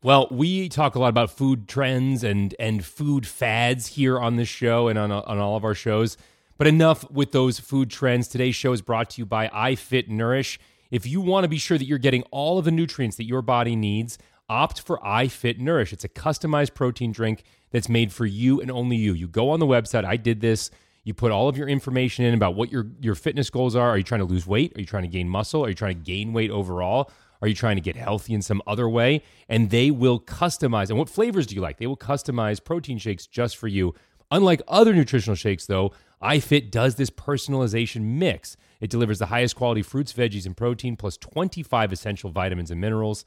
Well, we talk a lot about food trends and and food fads here on this show and on on all of our shows. But enough with those food trends. Today's show is brought to you by iFit Nourish. If you want to be sure that you're getting all of the nutrients that your body needs, opt for iFit Nourish. It's a customized protein drink that's made for you and only you. You go on the website. I did this. You put all of your information in about what your your fitness goals are. Are you trying to lose weight? Are you trying to gain muscle? Are you trying to gain weight overall? Are you trying to get healthy in some other way? And they will customize. And what flavors do you like? They will customize protein shakes just for you. Unlike other nutritional shakes, though, iFit does this personalization mix. It delivers the highest quality fruits, veggies, and protein, plus 25 essential vitamins and minerals.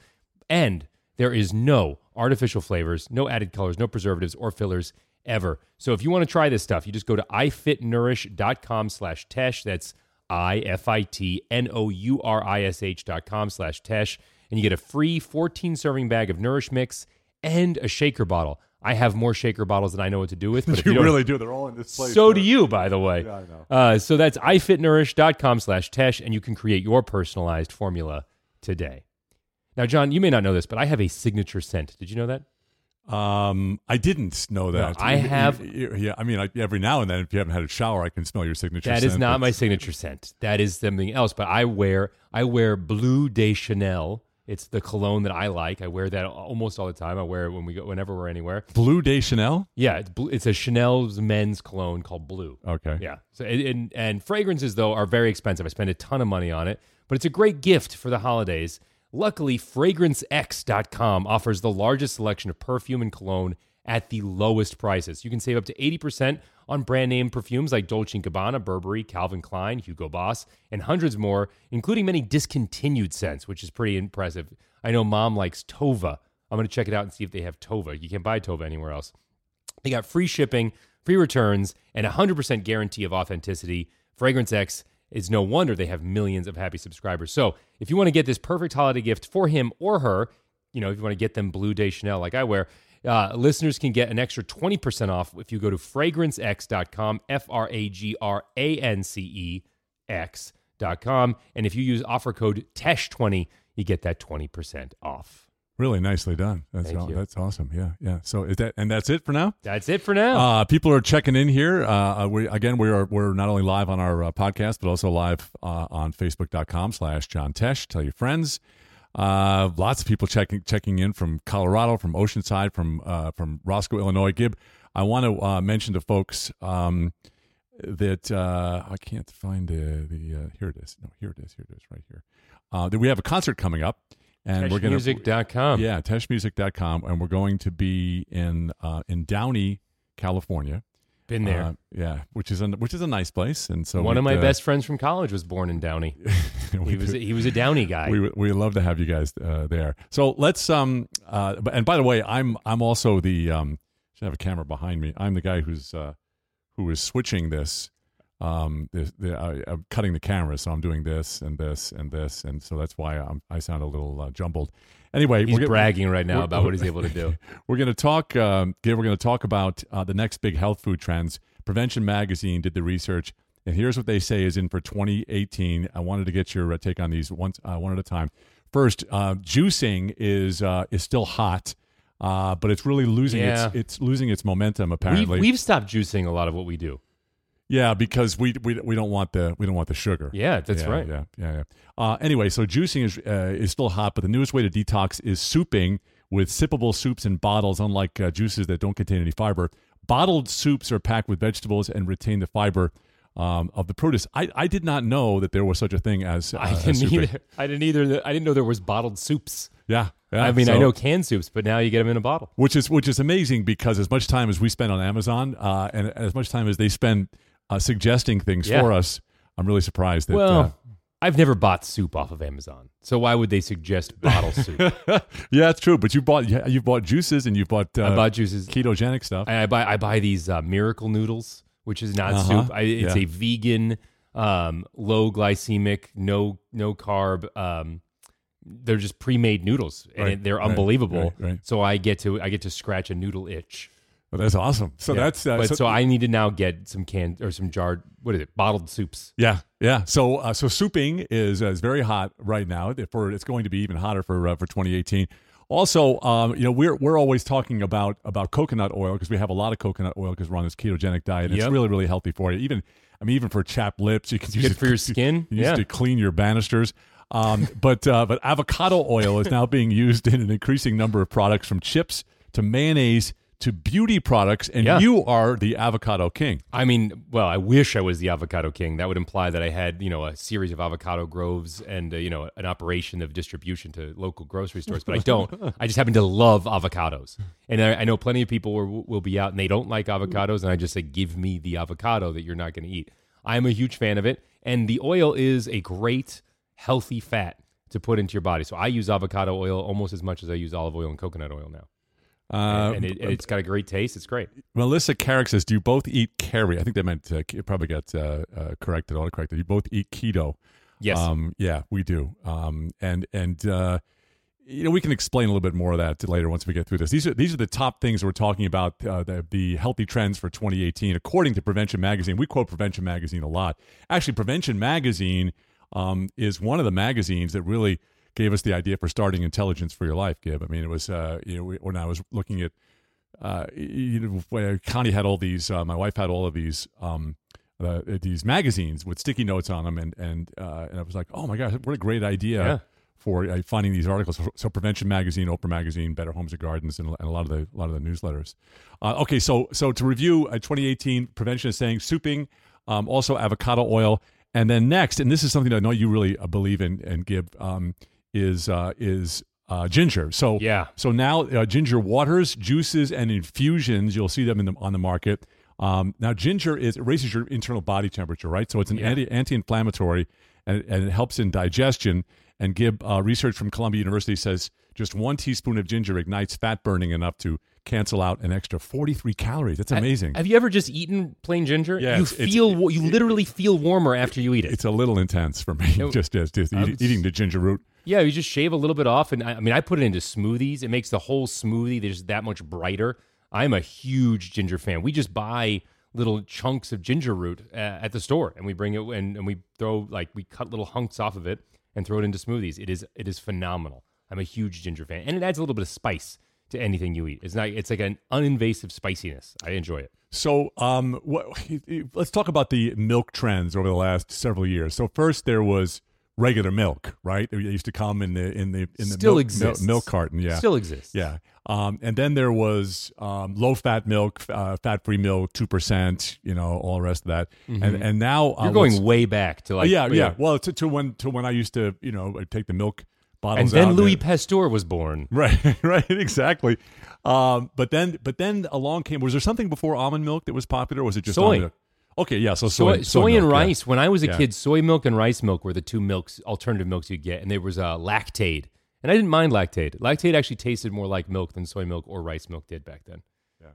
And there is no artificial flavors, no added colors, no preservatives or fillers ever. So if you want to try this stuff, you just go to ifitnourish.com slash Tesh. That's I-F-I-T-N-O-U-R-I-S-H dot com slash Tesh. And you get a free 14 serving bag of Nourish Mix and a shaker bottle. I have more shaker bottles than I know what to do with. But if you, you don't- really do. They're all in this place. so do you, by the way. Yeah, I know. Uh, so that's ifitnourish.com slash Tesh, and you can create your personalized formula today. Now, John, you may not know this, but I have a signature scent. Did you know that? Um, I didn't know that. I have- Yeah, I mean, I, every now and then, if you haven't had a shower, I can smell your signature. That is scent. not my signature scent. That is something else. But I wear I wear Bleu de Chanel. It's the cologne that I like. I wear that almost all the time. I wear it when we go whenever we're anywhere. Bleu de Chanel. Yeah, it's blue, it's a Chanel's men's cologne called Blue. Okay. Yeah. So and and fragrances though are very expensive. I spend a ton of money on it, but it's a great gift for the holidays. Luckily, fragrancex.com offers the largest selection of perfume and cologne at the lowest prices. You can save up to 80% on brand name perfumes like Dolce & Gabbana, Burberry, Calvin Klein, Hugo Boss, and hundreds more, including many discontinued scents, which is pretty impressive. I know mom likes Tova. I'm going to check it out and see if they have Tova. You can't buy Tova anywhere else. They got free shipping, free returns, and a 100% guarantee of authenticity. Fragrance X is no wonder they have millions of happy subscribers. So, if you want to get this perfect holiday gift for him or her, you know, if you want to get them Bleu de Chanel like I wear, uh, listeners can get an extra 20% off if you go to fragrancex.com, F R A G R A N C E X.com. And if you use offer code TESH20, you get that 20% off. Really nicely done. That's you. that's awesome. Yeah, yeah. So is that and that's it for now. That's it for now. Uh, people are checking in here. Uh, we again we are we're not only live on our uh, podcast but also live uh, on Facebook.com slash John Tesh. Tell your friends. Uh, lots of people checking checking in from Colorado, from Oceanside, from uh, from Roscoe, Illinois. Gib, I want to uh, mention to folks um, that uh, I can't find the the uh, here it is. No, here it is. Here it is. Right here. Uh, that we have a concert coming up, and we're going to TeshMusic.com. yeah, teshmusic.com. And we're going to be in uh, in Downey, California. Been there. Uh, yeah, which is a which is a nice place. And so One of my uh, best friends from college was born in Downey. He was do- he was a Downey guy. we we love to have you guys uh, there. So let's um uh and by the way, I'm I'm also the um should have a camera behind me. I'm the guy who's uh who is switching this um the, the I, I'm cutting the camera, so I'm doing this and this and this, and so that's why I'm I sound a little uh, jumbled. Anyway, He's we're bragging right now about what he's able to do. We're going to talk. Um, we're going to talk about uh, the next big health food trends. Prevention Magazine did the research, and here's what they say is in for 2018. I wanted to get your uh, take on these once, uh, one at a time. First, uh, juicing is uh, is still hot, uh, but it's really losing Yeah. its it's losing its momentum. We've, Apparently, we've stopped juicing a lot of what we do. Yeah, because we, we we don't want the we don't want the sugar. Yeah, that's yeah, right. Yeah, yeah, yeah. Uh, anyway, so juicing is uh, is still hot, but the newest way to detox is souping with sippable soups in bottles. Unlike uh, juices that don't contain any fiber, bottled soups are packed with vegetables and retain the fiber um, of the produce. I, I did not know that there was such a thing as uh, I didn't souping. either. I didn't either. I didn't know there was bottled soups. Yeah, yeah. I mean, I know canned soups, but now you get them in a bottle. which is which is amazing because as much time as we spend on Amazon uh, and as much time as they spend uh, suggesting things Yeah. for us, I'm really surprised that. Well, uh, I've never bought soup off of Amazon, so why would they suggest bottle soup? yeah, that's true. But you bought you you bought juices and you bought uh, I bought juices. ketogenic stuff. I, I buy I buy these uh, miracle noodles, which is not Uh-huh. soup. I, it's Yeah. a vegan, um, low glycemic, no no carb. Um, they're just pre-made noodles, and Right, it- they're unbelievable. right, right. So I get to I get to scratch a noodle itch. Well, that's awesome. So Yeah. that's uh, but so, I need to now get some canned or some jarred. What is it? Bottled soups. Yeah, yeah. So, uh, so souping is uh, is very hot right now. For it's going to be even hotter for uh, for 2018. Also, um, you know, we're we're always talking about about coconut oil because we have a lot of coconut oil because we're on this ketogenic diet. It's Yep. really really healthy for you. Even I mean, even for chapped lips, you can use good it for your skin. You use Yeah. to clean your banisters. Um, but uh, but avocado oil is now being used in an increasing number of products, from chips to mayonnaise to beauty products, and Yeah. you are the avocado king. I mean, well, I wish I was the avocado king. That would imply that I had, you know, a series of avocado groves and, uh, you know, an operation of distribution to local grocery stores. But I don't. I just happen to love avocados, and I, I know plenty of people will, will be out and they don't like avocados, and I just say, give me the avocado that you're not going to eat. I'm a huge fan of it, and the oil is a great healthy fat to put into your body. So I use avocado oil almost as much as I use olive oil and coconut oil now, Uh, and, it, it's got a great taste. It's great. Melissa Carrick says, "Do you both eat carry?" I think they meant uh, it probably got uh, uh, corrected, autocorrected. You both eat keto. Yes. Um, yeah, we do. Um, and and uh, you know we can explain a little bit more of that later once we get through this. These are these are the top things we're talking about. Uh, the, the healthy trends for 2018, according to Prevention Magazine. We quote Prevention Magazine a lot. Actually, Prevention Magazine um, is one of the magazines that really gave us the idea for starting intelligence for your life. Gib, I mean, it was uh, you know when I was looking at uh, you know, where Connie had all these, uh, my wife had all of these, um, uh, these magazines with sticky notes on them, and and uh, and I was like, oh my gosh, what a great idea Yeah. for uh, finding these articles. So, so Prevention Magazine, Oprah Magazine, Better Homes and Gardens, and, and a lot of the a lot of the newsletters. Uh, okay, so so to review, uh, 2018 prevention is saying souping, um, also avocado oil, and then next, and this is something that I know you really believe in and give um, is uh, is uh, ginger. So Yeah. so now uh, ginger waters, juices, and infusions, you'll see them in the, on the market. Um, now ginger is it raises your internal body temperature, right? So it's an Yeah. anti anti-inflammatory, and, and it helps in digestion. And Gib uh, research from Columbia University says just one teaspoon of ginger ignites fat burning enough to cancel out an extra 43 calories. That's amazing. Have you ever just eaten plain ginger? Yeah, you feel you literally feel warmer after you eat it. it's a little intense for me, No, just, just, just eat- eating the ginger root. Yeah, you just shave a little bit off, and I, I mean, I put it into smoothies. It makes the whole smoothie just that much brighter. I'm a huge ginger fan. We just buy little chunks of ginger root uh, at the store, and we bring it and, and we throw like we cut little hunks off of it and throw it into smoothies. It is it is phenomenal. I'm a huge ginger fan, and it adds a little bit of spice to anything you eat. It's not it's like an uninvasive spiciness. I enjoy it. So, um, what, let's talk about the milk trends over the last several years. So, first there was regular milk, right? It used to come in the in the in the Still milk, exists. milk carton, yeah, Still exists. yeah. Um, and then there was um, low fat milk, uh, fat free milk, two percent, you know, all the rest of that. And and now uh, Mm-hmm. You're going way back to like yeah, yeah. Well, to, to when to when I used to, you know, take the milk bottles. and then Louis and- Pasteur was born. Right, right, exactly. Um, but then, but then along came. Was there something before almond milk that was popular? Or was it just Soy. Okay, yeah. So soy, soy, soy and milk, yeah. rice. When I was a Yeah. kid, soy milk and rice milk were the two milks, alternative milks you'd get, and there was uh, Lactaid, and I didn't mind Lactaid. Lactaid actually tasted more like milk than soy milk or rice milk did back then.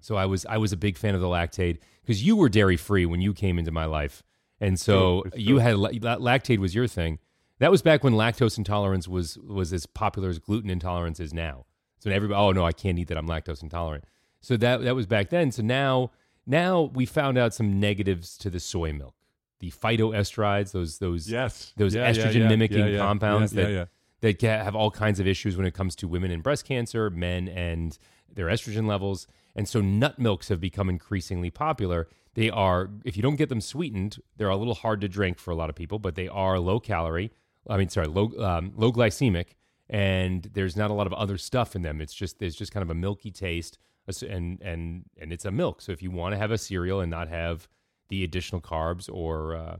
So I was I was a big fan of the Lactaid because you were dairy free when you came into my life, and so you had la- la- Lactaid was your thing. That was back when lactose intolerance was was as popular as gluten intolerance is now. So everybody, oh no, I can't eat that. I'm lactose intolerant. So that that was back then. So now now we found out some negatives to the soy milk, the phytoesterides, those those Yes, those Yeah, estrogen yeah, mimicking yeah, yeah, compounds that that have all kinds of issues when it comes to women and breast cancer, men and their estrogen levels. And so nut milks have become increasingly popular. They are, if you don't get them sweetened, they're a little hard to drink for a lot of people, but they are low calorie. I mean, sorry, low um, low glycemic, and there's not a lot of other stuff in them. It's just there's just kind of a milky taste, and and and it's a milk. So if you want to have a cereal and not have the additional carbs or uh,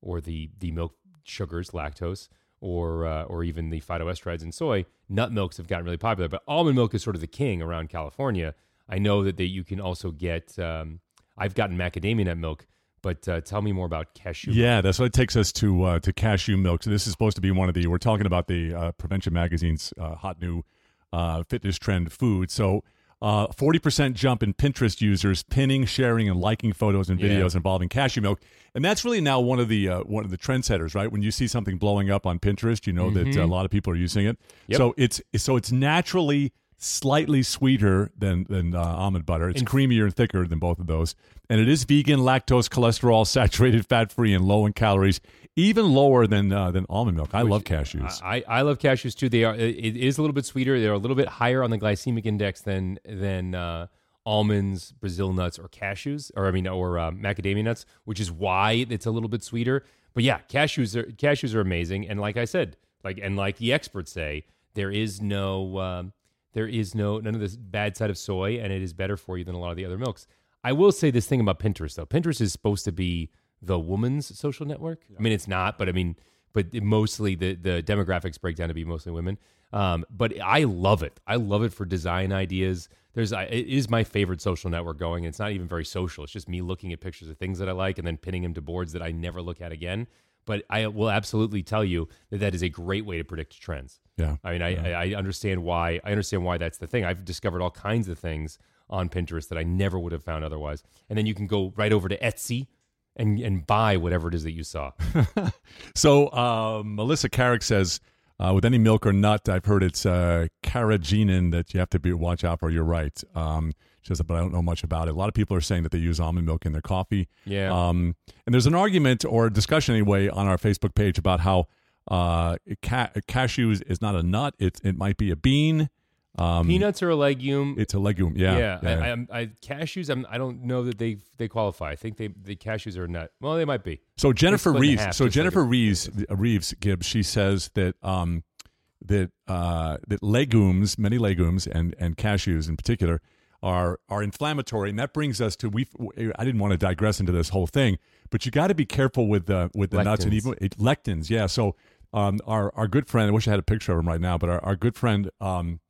or the the milk sugars, lactose, or uh, or even the phytoesterides in soy, nut milks have gotten really popular. But almond milk is sort of the king around California. I know that they, you can also get. Um, I've gotten macadamia nut milk, But uh, tell me more about cashew. Yeah, that's what it takes us to uh, to cashew milk. So this is supposed to be one of the. We're talking about the uh, Prevention Magazine's uh, hot new uh, fitness trend food. So. Uh, Forty percent jump in Pinterest users pinning, sharing, and liking photos and Yeah. videos involving cashew milk, and that's really now one of the uh, one of the trendsetters, right? When you see something blowing up on Pinterest, you know that uh, a lot of people are using it. Yep. So it's so it's naturally slightly sweeter than than uh, almond butter. It's And- creamier and thicker than both of those, and it is vegan, lactose, cholesterol, saturated fat free, and low in calories. Even lower than uh, than almond milk. I love cashews. I, I love cashews too. They are it, it is a little bit sweeter. They're a little bit higher on the glycemic index than than uh, almonds, Brazil nuts, or cashews, or I mean, or uh, macadamia nuts, which is why it's a little bit sweeter. But yeah, cashews are cashews are amazing. And like I said, like and like the experts say, there is no um, there is no none of this bad side of soy, and it is better for you than a lot of the other milks. I will say this thing about Pinterest though. Pinterest is supposed to be the woman's social network. I mean, it's not, but I mean, but it mostly the the demographics break down to be mostly women. Um, but I love it. I love it for design ideas. There's I- it is my favorite social network going. And it's not even very social. It's just me looking at pictures of things that I like and then pinning them to boards that I never look at again. But I will absolutely tell you that that is a great way to predict trends. yeah. I mean, I, I I understand why. I understand why that's the thing. I've discovered all kinds of things on Pinterest that I never would have found otherwise. And then you can go right over to Etsy and and buy whatever it is that you saw. So uh, Melissa Carrick says, uh, with any milk or nut, I've heard it's uh, carrageenan that you have to be watch out for. You're right. Um, she says, but I don't know much about it. A lot of people are saying that they use almond milk in their coffee. Yeah. Um, and there's an argument or a discussion anyway on our Facebook page about how uh, ca- cashews is not a nut. It it might be a bean. Um, Peanuts are a legume. It's a legume. Yeah. yeah, yeah. I, I'm- I, cashews. I'm, I don't know that they they qualify. I think they the cashews are a nut. Well, they might be. So Jennifer split in Reeves. half, so just like Jennifer a- Reeves Reeves Gibbs. She says that um, that uh, that legumes, many legumes, and and cashews in particular, are are inflammatory, and that brings us to we. I didn't want to digress into this whole thing, but you got to be careful with the with the nuts and Lectins. even it, lectins. Yeah. So um, our our good friend. I wish I had a picture of him right now, but our, our good friend. Um,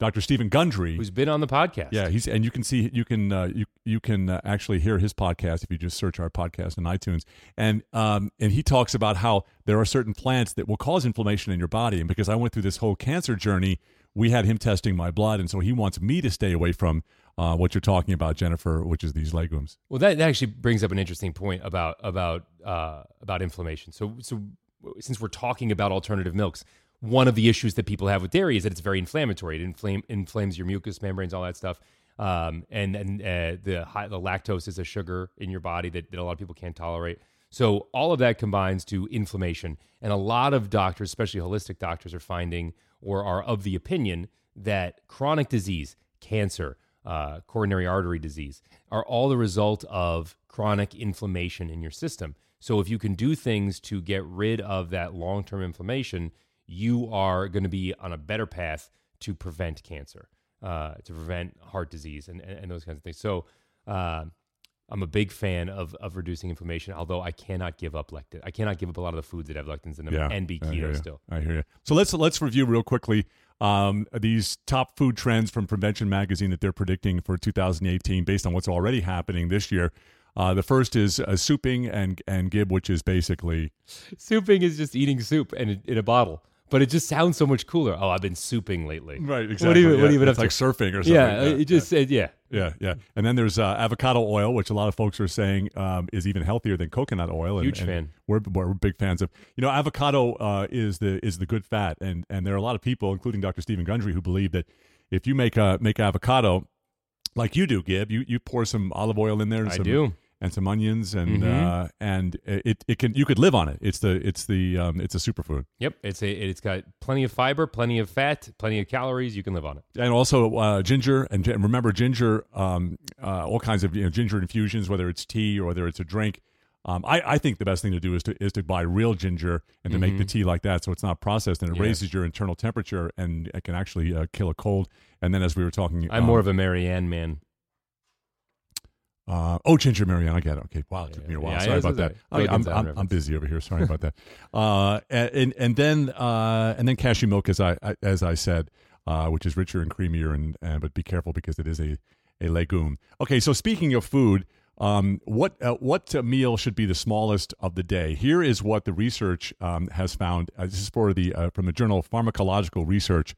Dr. Steven Gundry, Who's been on the podcast? yeah, he's and you can see you can uh, you you can uh, actually hear his podcast if you just search our podcast on iTunes, and um and he talks about how there are certain plants that will cause inflammation in your body, and because I went through this whole cancer journey, we had him testing my blood, and so he wants me to stay away from uh, what you're talking about, Jennifer, which is these legumes. Well, that, that actually brings up an interesting point about about uh, about inflammation. So, so since we're talking about alternative milks, one of the issues that people have with dairy is that it's very inflammatory. It inflame, inflames your mucous membranes, all that stuff. Um, and and uh, the high, the lactose is a sugar in your body that, that a lot of people can't tolerate. So all of that combines to inflammation, and a lot of doctors, especially holistic doctors, are finding or are of the opinion that chronic disease, cancer, uh, coronary artery disease, are all the result of chronic inflammation in your system. So if you can do things to get rid of that long term inflammation, you are going to be on a better path to prevent cancer, uh, to prevent heart disease, and, and, and those kinds of things. So. Uh, I'm a big fan of, of reducing inflammation, although I cannot give up lectin. I cannot give up a lot of the foods that have lectins in them and be keto you. still. I hear you. So let's let's review real quickly um, these top food trends from Prevention Magazine that they're predicting for 2018 based on what's already happening this year. Uh, the first is uh, souping and and gib, which is basically Souping is just eating soup in in a bottle, but it just sounds so much cooler. Oh, I've been souping lately. right. Exactly. What do you, what do you even it's up like to? surfing or something. Yeah, it just said yeah. yeah, yeah. And then there's uh, avocado oil, which a lot of folks are saying um, is even healthier than coconut oil. And, Huge and fan. We're, we're big fans of. You know, avocado uh, is the is the good fat, and and there are a lot of people, including Dr. Steven Gundry, who believe that if you make a make avocado like you do, Gib, you you pour some olive oil in there. And I some, do. And some onions, and Mhm. uh, and it it can you could live on it. It's the it's the um, it's a superfood. Yep, it's a it's got plenty of fiber, plenty of fat, plenty of calories. You can live on it. and also uh, ginger and gi- remember ginger um, uh, all kinds of you know, ginger infusions whether it's tea or whether it's a drink um, I, I think the best thing to do is to is to buy real ginger and to make the tea like that so it's not processed and it Mm-hmm. Yeah. raises your internal temperature and it can actually uh, kill a cold and then as we were talking I'm um, more of a Mary Ann man. Uh, oh ginger Mary Ann I get it okay wow it took me a while Yeah, sorry about that okay. Oh, I'm, I'm, busy over here sorry about that uh, and and then uh, and then cashew milk as I, I as I said uh, which is richer and creamier and, and but be careful because it is a a legume. Okay, so speaking of food, Um, what uh, what meal should be the smallest of the day? Here is what the research um, has found. Uh, this is for the uh, from the journal Pharmacological Research.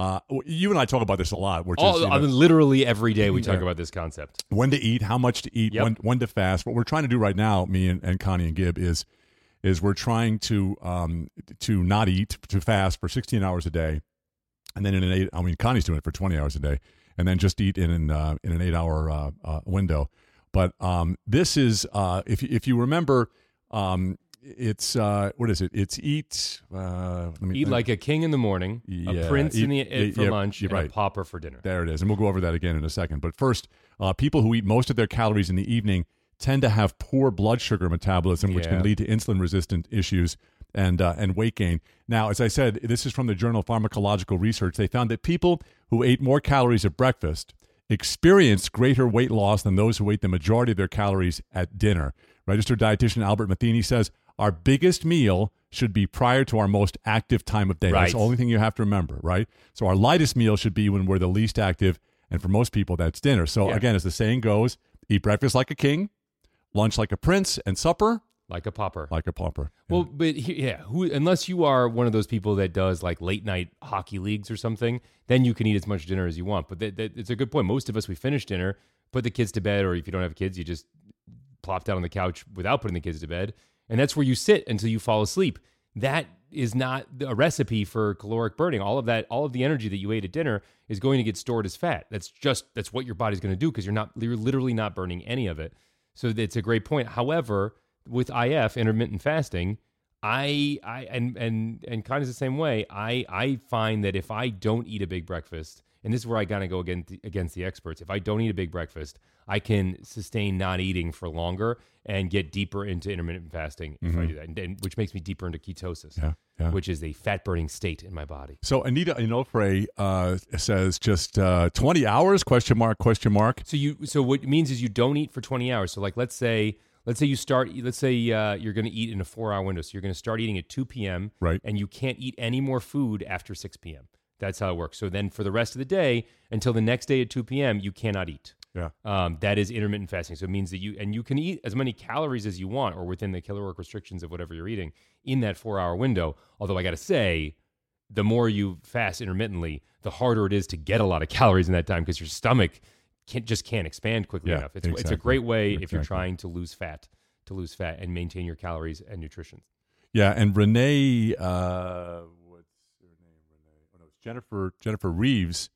Uh, you and I talk about this a lot. Which All, is, you I mean, literally every day we talk Yeah. about this concept. when to eat, how much to eat, Yep. when when to fast. What we're trying to do right now, me and, and Connie and Gib, is is we're trying to um to not eat to fast for 16 hours a day, and then in an eight. I mean, Connie's doing it for 20 hours a day, and then just eat in an uh, in an eight hour uh, uh, window. But um, this is uh, if you- if you remember, um, it's uh, what is it? It's eat. Uh, let me Eat like a king in the morning, Yeah, a prince in the eat- for yeah, lunch, and right. a pauper for dinner. There it is. And we'll go over that again in a second. But first, uh, people who eat most of their calories in the evening tend to have poor blood sugar metabolism, which Yeah. can lead to insulin resistant issues and, uh, and weight gain. Now, as I said, this is from the journal of Pharmacological Research. They found that people who ate more calories at breakfast experienced greater weight loss than those who ate the majority of their calories at dinner. Registered dietitian Albert Matheny says our biggest meal should be prior to our most active time of day. That's the only thing you have to remember, right? So our lightest meal should be when we're the least active, and for most people, that's dinner. So Yeah. again, as the saying goes, eat breakfast like a king, lunch like a prince, and supper like a pauper. like a pauper. Well, but he- yeah, who, unless you are one of those people that does like late night hockey leagues or something, then you can eat as much dinner as you want. But that, that, it's a good point. Most of us, we finish dinner, put the kids to bed, or if you don't have kids, you just plop down on the couch without putting the kids to bed. And that's where you sit until you fall asleep. That is not a recipe for caloric burning. All of that, all of the energy that you ate at dinner is going to get stored as fat. That's just, that's what your body's going to do because you're not, you're literally not burning any of it. So it's a great point. However, with IF, intermittent fasting, I I and and and kind of the same way. I I find that if I don't eat a big breakfast, and this is where I gotta go against against the experts. If I don't eat a big breakfast, I can sustain not eating for longer and get deeper into intermittent fasting if I do that, and, and which makes me deeper into ketosis, Yeah, yeah. which is a fat burning state in my body. So Anita Inofre uh, says just uh, 20 hours? Question mark? Question mark? So you so what it means is you don't eat for 20 hours. So like let's say let's say you start let's say uh, you're going to eat in a 4-hour window. So you're going to start eating at 2 p.m. Right. and you can't eat any more food after 6 p.m. That's how it works. So then for the rest of the day until the next day at 2 p.m. you cannot eat. Yeah. Um, that is intermittent fasting. So it means that you and you can eat as many calories as you want or within the caloric restrictions of whatever you're eating in that 4-hour window. Although I got to say the more you fast intermittently, the harder it is to get a lot of calories in that time because your stomach can't, just can't expand quickly Yeah, enough. It's, it's a great way if you're trying to lose fat, to lose fat and maintain your calories and nutrition. Yeah, and Renee, uh, what's her name? Renee. Oh no, it's Jennifer. Jennifer Reeves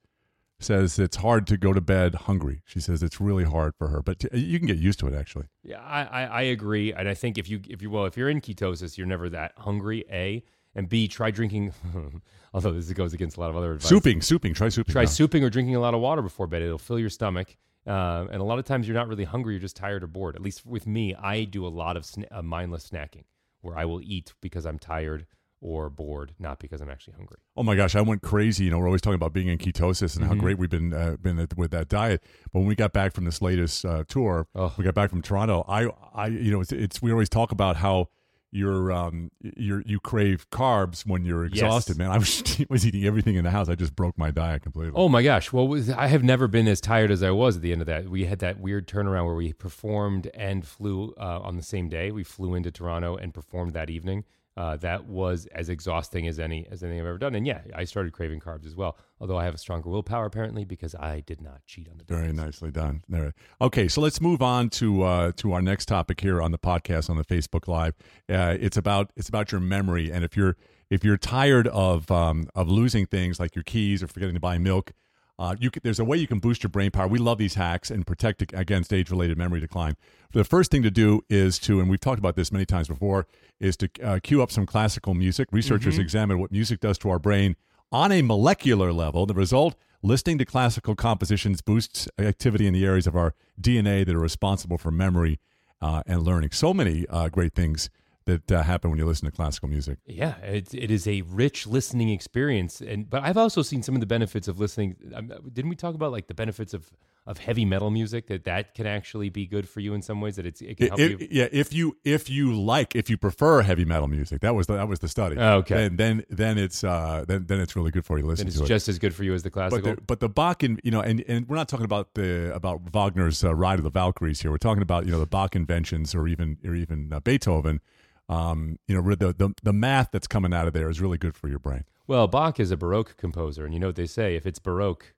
says it's hard to go to bed hungry. She says it's really hard for her, but t- you can get used to it. Actually, Yeah, I, I, I agree, and I think if you if you well if you're in ketosis, you're never that hungry. A and B, try drinking. although this goes against a lot of other advice. souping, souping. Try souping. Try now. souping or drinking a lot of water before bed. It'll fill your stomach. Uh, and a lot of times you're not really hungry, you're just tired or bored. At least with me, I do a lot of sna- uh, mindless snacking where I will eat because I'm tired or bored, not because I'm actually hungry. Oh my gosh, I went crazy. You know, we're always talking about being in ketosis and Mm-hmm. how great we've been uh, been at- with that diet. But when we got back from this latest uh, tour, Oh. we got back from Toronto. I, I, you know, it's, it's we always talk about how you're um you're you crave carbs when you're exhausted. Man, I was was eating everything in the house. I just broke my diet completely. Oh my gosh. Well, was- I have never been as tired as I was at the end of that. We had that weird turnaround where we performed and flew uh, on the same day. We flew into Toronto and performed that evening. Uh, that was as exhausting as any as anything I've ever done. And yeah, I started craving carbs as well. Although I have a stronger willpower apparently because I did not cheat on the Very nicely done. There. Okay, so let's move on to uh, to our next topic here on the podcast on the Facebook Live. Uh, it's about it's about your memory, and if you're if you're tired of um, of losing things like your keys or forgetting to buy milk, uh, you can, there's a way you can boost your brain power. We love these hacks and protect ag- against age related memory decline. The first thing to do is to, and we've talked about this many times before, is to uh, cue up some classical music. Researchers examine what music does to our brain on a molecular level. The result listening to classical compositions boosts activity in the areas of our DNA that are responsible for memory uh, and learning. So many uh, great things that uh, happen when you listen to classical music. Yeah, it, it is a rich listening experience, and but I've also seen some of the benefits of listening. Um, didn't we talk about like the benefits of of heavy metal music that that can actually be good for you in some ways that it's it can help If- you yeah, if you if you like if you prefer heavy metal music, that was the, that was the study. Oh, okay. then then then it's uh then then it's really good for you to listen then it's to it. just as good for you as the classical but the, but the Bach and you know and, and we're not talking about the about Wagner's uh, Ride of the Valkyries here. We're talking about you know the Bach inventions or even or even uh, Beethoven. Um, you know the, the the math that's coming out of there is really good for your brain. well bach is a baroque composer and you know what they say if it's baroque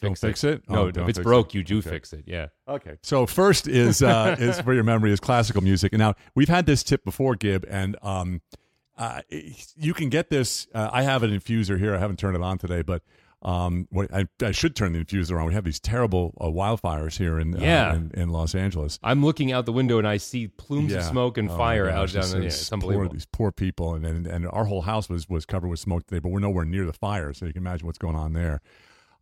Don't fix fix it? no Oh, if it's fix baroque it. you do Okay. fix it yeah Okay. So first is uh, is for your memory is classical music. And now we've had this tip before, Gib, and um, uh, you can get this. Uh, I have an infuser here. I haven't turned it on today, but um, what, I, I should turn the infuser on. We have these terrible uh, wildfires here in, uh, Yeah. in in Los Angeles. i'm looking out the window and i see plumes of smoke and Oh, fire out down there yeah, it's poor, these poor people, and, and and our whole house was was covered with smoke today, but we're nowhere near the fire, so you can imagine what's going on there.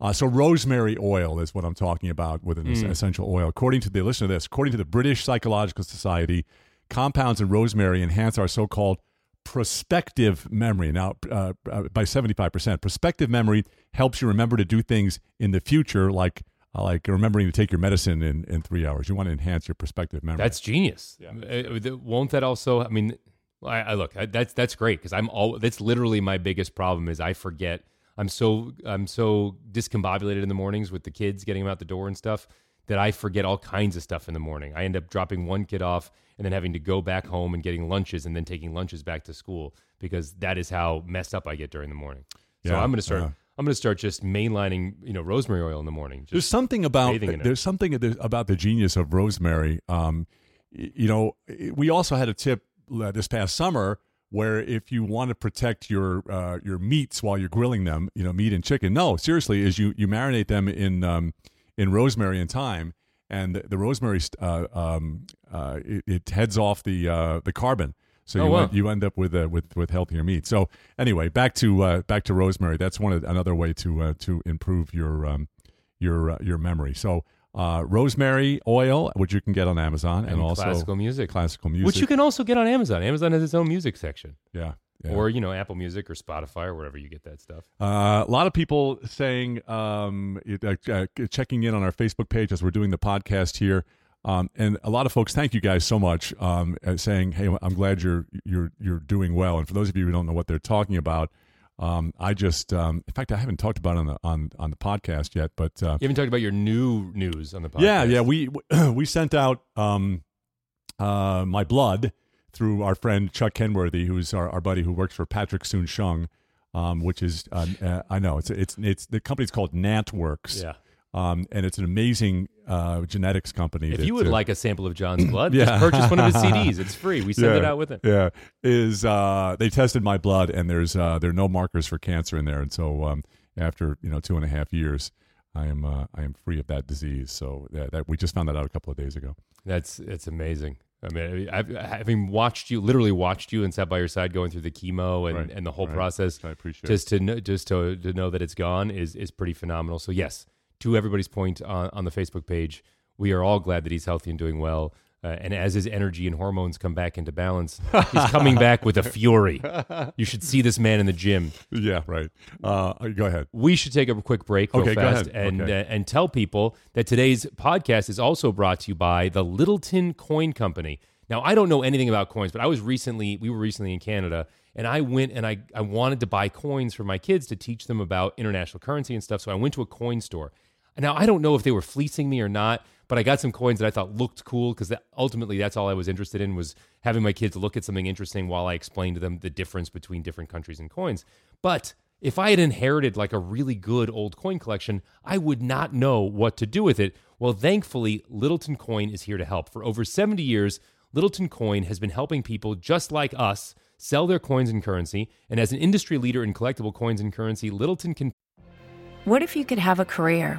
Uh, so rosemary oil is what I'm talking about with an es- essential oil. According to the listen to this, according to the British Psychological Society, compounds in rosemary enhance our so-called prospective memory. Now, uh, uh, by 75%, prospective memory helps you remember to do things in the future, like uh, like remembering to take your medicine in, in three hours. You want to enhance your prospective memory. That's genius. Uh, th- won't that also? I mean, I, I look. I, that's that's great because I'm all. That's literally my biggest problem is I forget. I'm so I'm so discombobulated in the mornings with the kids getting them out the door and stuff that I forget all kinds of stuff in the morning. I end up dropping one kid off and then having to go back home and getting lunches and then taking lunches back to school because that is how messed up I get during the morning. So I'm going to start. yeah. I'm going to start just mainlining, you know, rosemary oil in the morning. Just There's something about there's something about the genius of rosemary. Um, you know, we also had a tip uh, this past summer where if you want to protect your uh, your meats while you're grilling them, you know, meat and chicken. No, seriously, is you you marinate them in um, in rosemary and thyme, and the, the rosemary uh, um, uh, it, it heads off the uh, the carbon. So Oh, you, wow. end, you end up with uh, with with healthier meat. So anyway, back to uh, back to rosemary. That's one of, another way to uh, to improve your um, your uh, your memory. So uh, rosemary oil, which you can get on Amazon, and, and also classical music, classical music, which you can also get on Amazon. Amazon has its own music section. yeah. Yeah. or you know Apple Music or Spotify or wherever you get that stuff. Uh, a lot of people saying, um, uh, uh, checking in on our Facebook page as we're doing the podcast here, um, and a lot of folks, thank you guys so much, um, uh, saying, "Hey, I'm glad you're you're you're doing well." And for those of you who don't know what they're talking about, um, I just, um, in fact, I haven't talked about it on the on on the podcast yet, but uh, You haven't talked about your new news on the podcast. yeah, yeah. We we sent out um, uh, my blood through our friend Chuck Kenworthy, who's our, our buddy who works for Patrick Soon-Shiong, um, which is uh, uh, I know it's it's it's the company's called Nantworks. yeah. Um, and it's an amazing uh, genetics company. If that, you would uh, like a sample of John's blood, Yeah. just purchase one of his CDs. It's free. We send it out with it. yeah, is uh, they tested my blood and there's uh, there are no markers for cancer in there, and so um, after you know two and a half years, I am uh, I am free of that disease. So yeah, that we just found that out a couple of days ago. That's it's amazing. I mean, I've, having watched you, literally watched you and sat by your side going through the chemo and, Right, and the whole right. process. I appreciate just to know, just to, to know that it's gone is is pretty phenomenal. So yes, to everybody's point on, on the Facebook page, we are all glad that he's healthy and doing well. Uh, and as his energy and hormones come back into balance, he's coming back with a fury. You should see this man in the gym. Yeah, right. Uh, go ahead. We should take a quick break real Okay, fast and Okay. uh, and tell people that today's podcast is also brought to you by the Littleton Coin Company. Now, I don't know anything about coins, but I was recently we were recently in Canada and I went and I I wanted to buy coins for my kids to teach them about international currency and stuff. So I went to a coin store. Now, I don't know if they were fleecing me or not, but I got some coins that I thought looked cool because ultimately that's all I was interested in was having my kids look at something interesting while I explained to them the difference between different countries and coins. But if I had inherited like a really good old coin collection, I would not know what to do with it. Well, thankfully, Littleton Coin is here to help. For over 70 years, Littleton Coin has been helping people just like us sell their coins and currency. And as an industry leader in collectible coins and currency, Littleton can What if you could have a career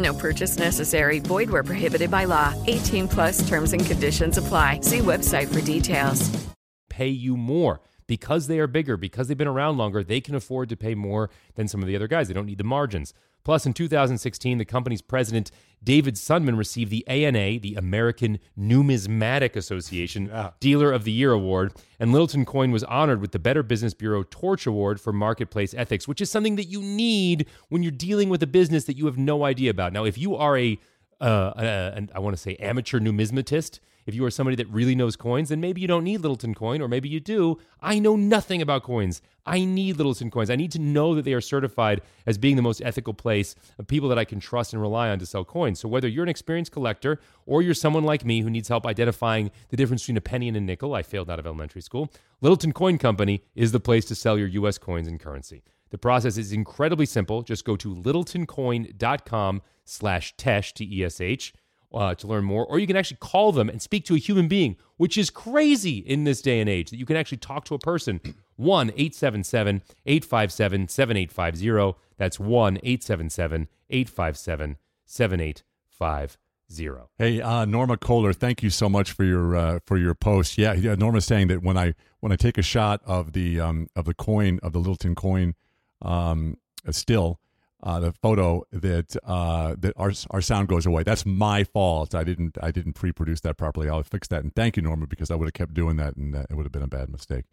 No purchase necessary. Void where prohibited by law. 18 plus terms and conditions apply. See website for details. Pay you more because they are bigger, because they've been around longer, they can afford to pay more than some of the other guys. They don't need the margins. Plus, in 2016, the company's president, David Sundman, received the ANA, the American Numismatic Association Dealer of the Year Award, and Littleton Coin was honored with the Better Business Bureau Torch Award for Marketplace Ethics, which is something that you need when you're dealing with a business that you have no idea about. Now, if you are a uh, uh, and I want to say amateur numismatist. If you are somebody that really knows coins, then maybe you don't need Littleton coin, or maybe you do. I know nothing about coins. I need Littleton coins. I need to know that they are certified as being the most ethical place of people that I can trust and rely on to sell coins. So whether you're an experienced collector or you're someone like me who needs help identifying the difference between a penny and a nickel, I failed out of elementary school. Littleton Coin Company is the place to sell your U.S. coins and currency. The process is incredibly simple. Just go to littletoncoin.com slash tesh, T-E-S-H, uh, to learn more. Or you can actually call them and speak to a human being, which is crazy in this day and age, that you can actually talk to a person. 1-877-857-7850. That's 1-877-857-7850. Hey, uh, Norma Kohler, thank you so much for your uh, for your post. Yeah, yeah, Norma's saying that when I when I take a shot of the um, of the coin of the Littleton coin um, still, uh, the photo that uh, that our our sound goes away. That's my fault. I didn't I didn't pre-produce that properly. I'll fix that. And thank you, Norma, because I would have kept doing that, and uh, it would have been a bad mistake.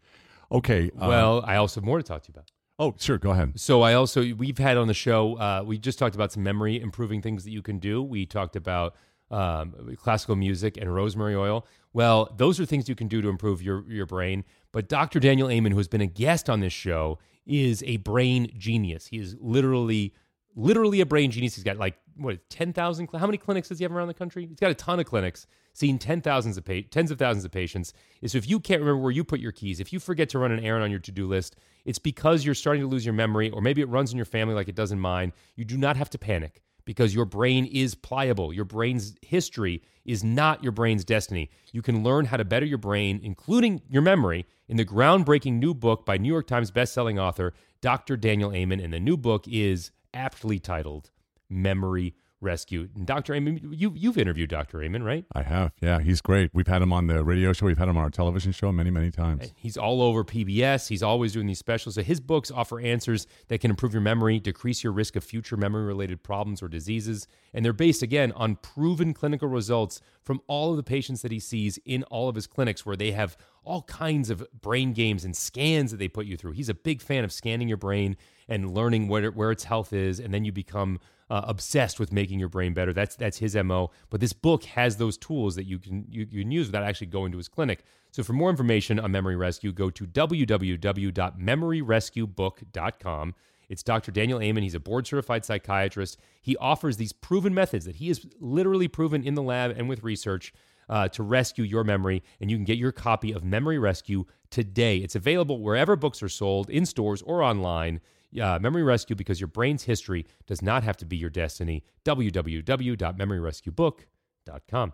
Okay. uh, Well, I also have more to talk to you about. oh, sure. Go ahead. So I also we've had on the show. Uh, we just talked about some memory improving things that you can do. We talked about um, classical music and rosemary oil. Well, those are things you can do to improve your your brain. But Dr. Daniel Amen, who has been a guest on this show, is a brain genius. He is literally literally a brain genius. He's got like what ten thousand? How many clinics does he have around the country? He's got a ton of clinics, seen ten thousands of pa- tens of thousands of patients. So if you can't remember where you put your keys, if you forget to run an errand on your to do list, it's because you're starting to lose your memory, or maybe it runs in your family like it does in mine. You do not have to panic because your brain is pliable. Your brain's history is not your brain's destiny. You can learn how to better your brain, including your memory, in the groundbreaking new book by New York Times bestselling author Dr. Daniel Amen. And the new book is aptly titled Memory Rescue. And Dr. Amen, you, you've interviewed Dr. Amen, right? I have. Yeah, he's great. We've had him on the radio show. We've had him on our television show many, many times. He's all over PBS. He's always doing these specials. So his books offer answers that can improve your memory, decrease your risk of future memory related problems or diseases. And they're based, again, on proven clinical results from all of the patients that he sees in all of his clinics, where they have all kinds of brain games and scans that they put you through. He's a big fan of scanning your brain and learning where, where its health is. And then you become uh, obsessed with making your brain better. That's that's his mo. But this book has those tools that you can you, you can use without actually going to his clinic. So for more information on Memory Rescue, go to www.memoryrescuebook.com. It's Dr. Daniel Amen. He's a board certified psychiatrist. He offers these proven methods that he has literally proven in the lab and with research uh, to rescue your memory. And you can get your copy of Memory Rescue today. It's available wherever books are sold, in stores or online. Uh, Memory Rescue, because your brain's history does not have to be your destiny. www.memoryrescuebook.com.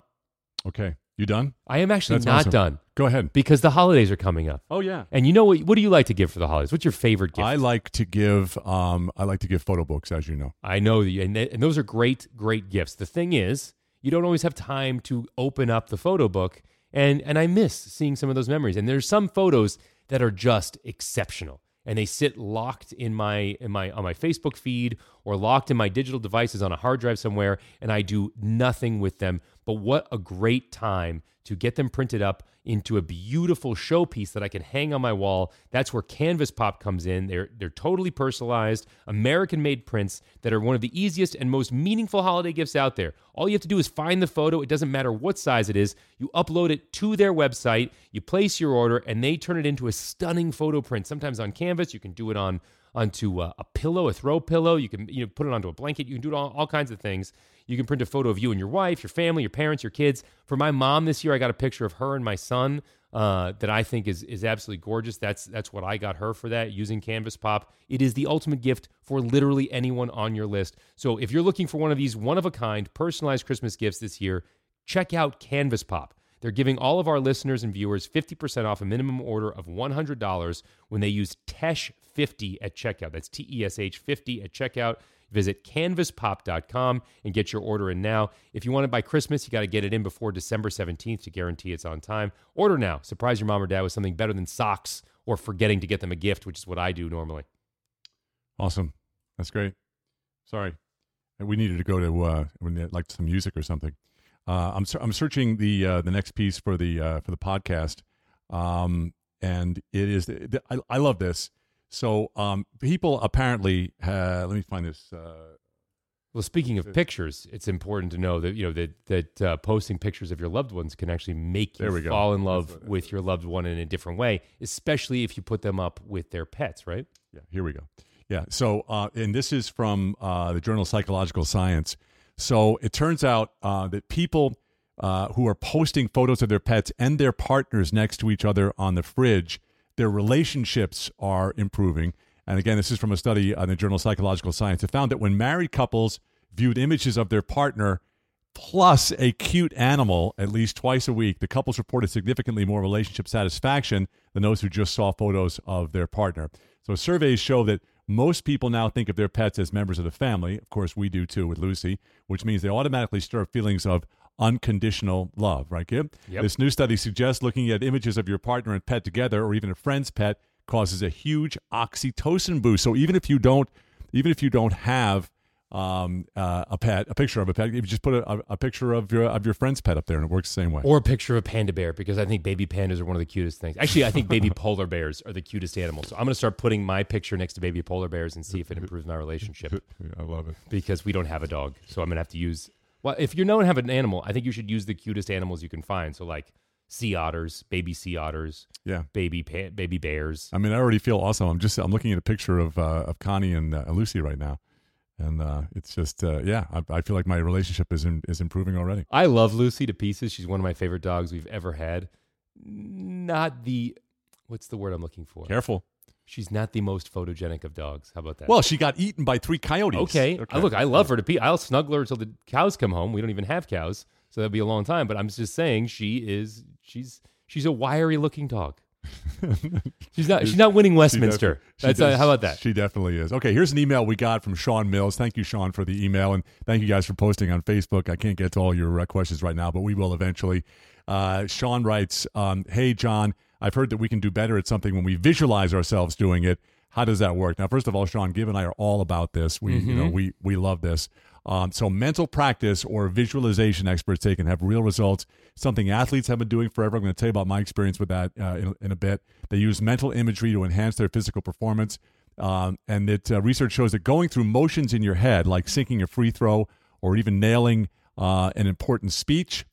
Okay, you done? I am actually That's not awesome. done Go ahead. because the holidays are coming up. Oh yeah. And you know what? What do you like to give for the holidays? What's your favorite gift? I like to give. Um, I like to give photo books, as you know. I know, that and, th- and those are great, great gifts. The thing is, you don't always have time to open up the photo book, and and I miss seeing some of those memories. And there's some photos that are just exceptional, and they sit locked in my in my on my Facebook feed or locked in my digital devices on a hard drive somewhere, and I do nothing with them. But what a great time to get them printed up into a beautiful showpiece that I can hang on my wall. That's where Canvas Pop comes in. They're they're totally personalized, American-made prints that are one of the easiest and most meaningful holiday gifts out there. All you have to do is find the photo. It doesn't matter what size it is. You upload it to their website, you place your order, and they turn it into a stunning photo print. Sometimes on Canvas, you can do it on onto a, a pillow, a throw pillow. You can you know put it onto a blanket. You can do it all, all kinds of things. You can print a photo of you and your wife, your family, your parents, your kids. For my mom this year, I got a picture of her and my son uh, that I think is is absolutely gorgeous. That's that's what I got her for that using Canvas Pop. It is the ultimate gift for literally anyone on your list. So if you're looking for one of these one of a kind personalized Christmas gifts this year, check out Canvas Pop. They're giving all of our listeners and viewers 50% off a minimum order of $100 when they use TESH50 at checkout. That's T E S H 50 at checkout. Visit canvaspop.com and get your order in now. If you want it by Christmas, you got to get it in before December 17th to guarantee it's on time. Order now. Surprise your mom or dad with something better than socks or forgetting to get them a gift, which is what I do normally. Awesome. That's great. Sorry. We needed to go to uh, like some music or something. Uh, I'm I'm searching the uh, the next piece for the uh, for the podcast, um, and it is I, I love this. So um, people apparently uh, let me find this. Uh, well, speaking of pictures, it's important to know that you know that that uh, posting pictures of your loved ones can actually make you fall in love what, with your loved one in a different way, especially if you put them up with their pets. Right? Yeah. Here we go. Yeah. So, uh, and this is from uh, the journal of Psychological Science. So it turns out uh, that people uh, who are posting photos of their pets and their partners next to each other on the fridge, their relationships are improving. And again, this is from a study on the journal Psychological Science. It found that when married couples viewed images of their partner plus a cute animal at least twice a week, the couples reported significantly more relationship satisfaction than those who just saw photos of their partner. So surveys show that most people now think of their pets as members of the family. Of course, we do too with Lucy, which means they automatically stir up feelings of unconditional love, right, Gib? Yep. This new study suggests looking at images of your partner and pet together, or even a friend's pet, causes a huge oxytocin boost. So even if you don't, even if you don't have um, uh, a pet, a picture of a pet. If you just put a, a, picture of your of your friend's pet up there, and it works the same way. Or a picture of a panda bear, because I think baby pandas are one of the cutest things. Actually, I think baby polar bears are the cutest animals. So I'm going to start putting my picture next to baby polar bears and see if it improves my relationship. I love it because we don't have a dog, so I'm going to have to use. Well, if you don't have an animal, I think you should use the cutest animals you can find. So like sea otters, baby sea otters, yeah, baby pa- baby bears. I mean, I already feel awesome. I'm just I'm looking at a picture of uh, of Connie and uh, Lucy right now. And uh, it's just uh, yeah I, I, feel like my relationship is in, is improving already. I love lucy to pieces. She's one of my favorite dogs we've ever had. Not the what's the word i'm looking for? Careful she's not the most photogenic of dogs how about that well she got eaten by three coyotes okay, okay. look i love her to pieces i'll snuggle her until the cows come home we don't even have cows so that'll be a long time but i'm just saying she is she's she's a wiry looking dog she's not. She's not winning Westminster. That's uh, how about that? She definitely is. Okay, here's an email we got from Sean Mills. Thank you, Sean, for the email, and thank you guys for posting on Facebook. I can't get to all your uh, questions right now, but we will eventually. Uh, Sean writes, um, "Hey, John, I've heard that we can do better at something when we visualize ourselves doing it. How does that work?" Now, first of all, Sean, Gib and I are all about this. We, mm-hmm. you know, mm-hmm. we we love this. Um, so, mental practice or visualization experts they can have real results. Something athletes have been doing forever. I'm going to tell you about my experience with that uh, in, in, a bit. They use mental imagery to enhance their physical performance. Um, and that uh, research shows that going through motions in your head, like sinking a free throw or even nailing uh, an important speech,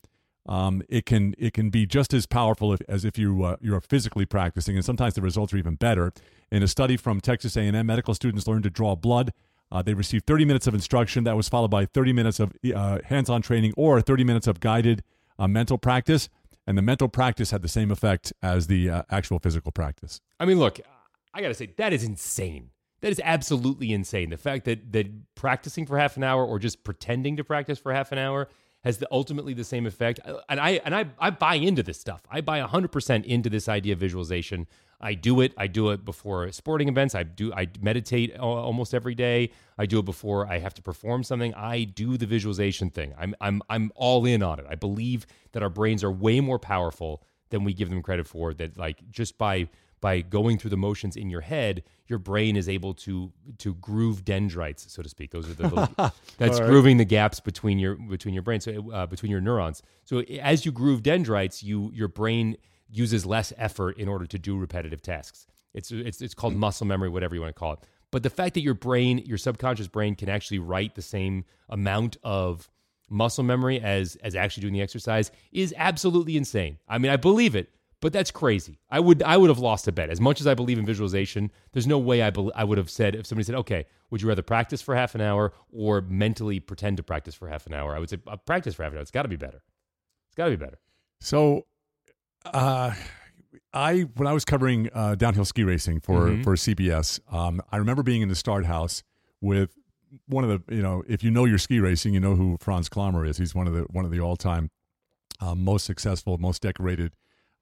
um, it can it can be just as powerful if, as if you uh, you're physically practicing, and sometimes the results are even better. In a study from Texas A&M, medical students learned to draw blood uh, they received 30 minutes of instruction. That was followed by 30 minutes of uh, hands on training or 30 minutes of guided uh, mental practice. And the mental practice had the same effect as the uh, actual physical practice. I mean, look, I got to say, that is insane. That is absolutely insane. The fact that, that practicing for half an hour or just pretending to practice for half an hour has the, ultimately the same effect. Uh, and I and I, I buy into this stuff. I buy 100% into this idea of visualization. I do it. I do it before sporting events. I do. I meditate almost every day. I do it before I have to perform something. I do the visualization thing. I'm I'm I'm all in on it. I believe that our brains are way more powerful than we give them credit for. That like just by by going through the motions in your head, your brain is able to to groove dendrites, so to speak. Those are the little, that's right. grooving the gaps between your between your brain, so uh, between your neurons. So as you groove dendrites, you your brain uses less effort in order to do repetitive tasks. It's it's it's called muscle memory, whatever you want to call it. But the fact that your brain, your subconscious brain, can actually write the same amount of muscle memory as as actually doing the exercise is absolutely insane. I mean, I believe it, But that's crazy. I would I would have lost a bet. As much as I believe in visualization, there's no way I bel I would have said if somebody said, "Okay, would you rather practice for half an hour or mentally pretend to practice for half an hour?" I would say, uh, "Practice for half an hour. It's got to be better. It's got to be better." So, uh, I when I was covering uh, downhill ski racing for Mhm. for CBS, um, I remember being in the start house with one of the you know if you know your ski racing, you know who Franz Klammer is. He's one of the one of the all time uh, most successful, most decorated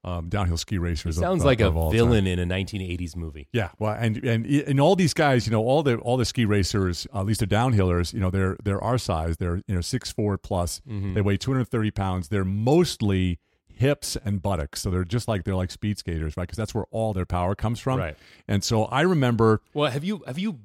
um, downhill ski racers. of- sounds of- like a of time. villain in a 1980s movie. Yeah, well, and and and all these guys, you know, all the all the ski racers, at least the downhillers, you know, they're they're our size. They're you know six four plus. Mhm. They weigh two hundred thirty pounds. They're mostly hips and buttocks, so they're just like they're like speed skaters, right? Because that's where all their power comes from. Right. And so I remember, Well, have you have you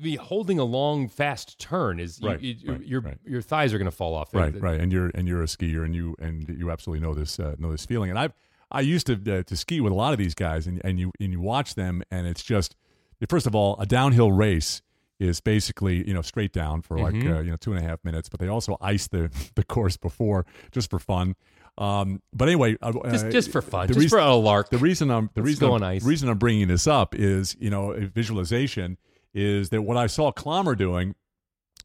be holding a long fast turn is you- Right, you- right, your right. your thighs are going to fall off. right, right, and you're and you're a skier, and you and you absolutely know this uh, know this feeling. And I I used to uh, to ski with a lot of these guys, and and you and you watch them, and it's just first of all, a downhill race is basically you know straight down for like Mhm. uh, you know two and a half minutes, but they also ice the the course before just for fun. Um, but anyway, uh, Just uh, just for fun, the just reason- for a lark. the reason I'm the Let's reason I'm, ice. the reason I'm bringing this up is you know visualization is that what I saw Klammer doing,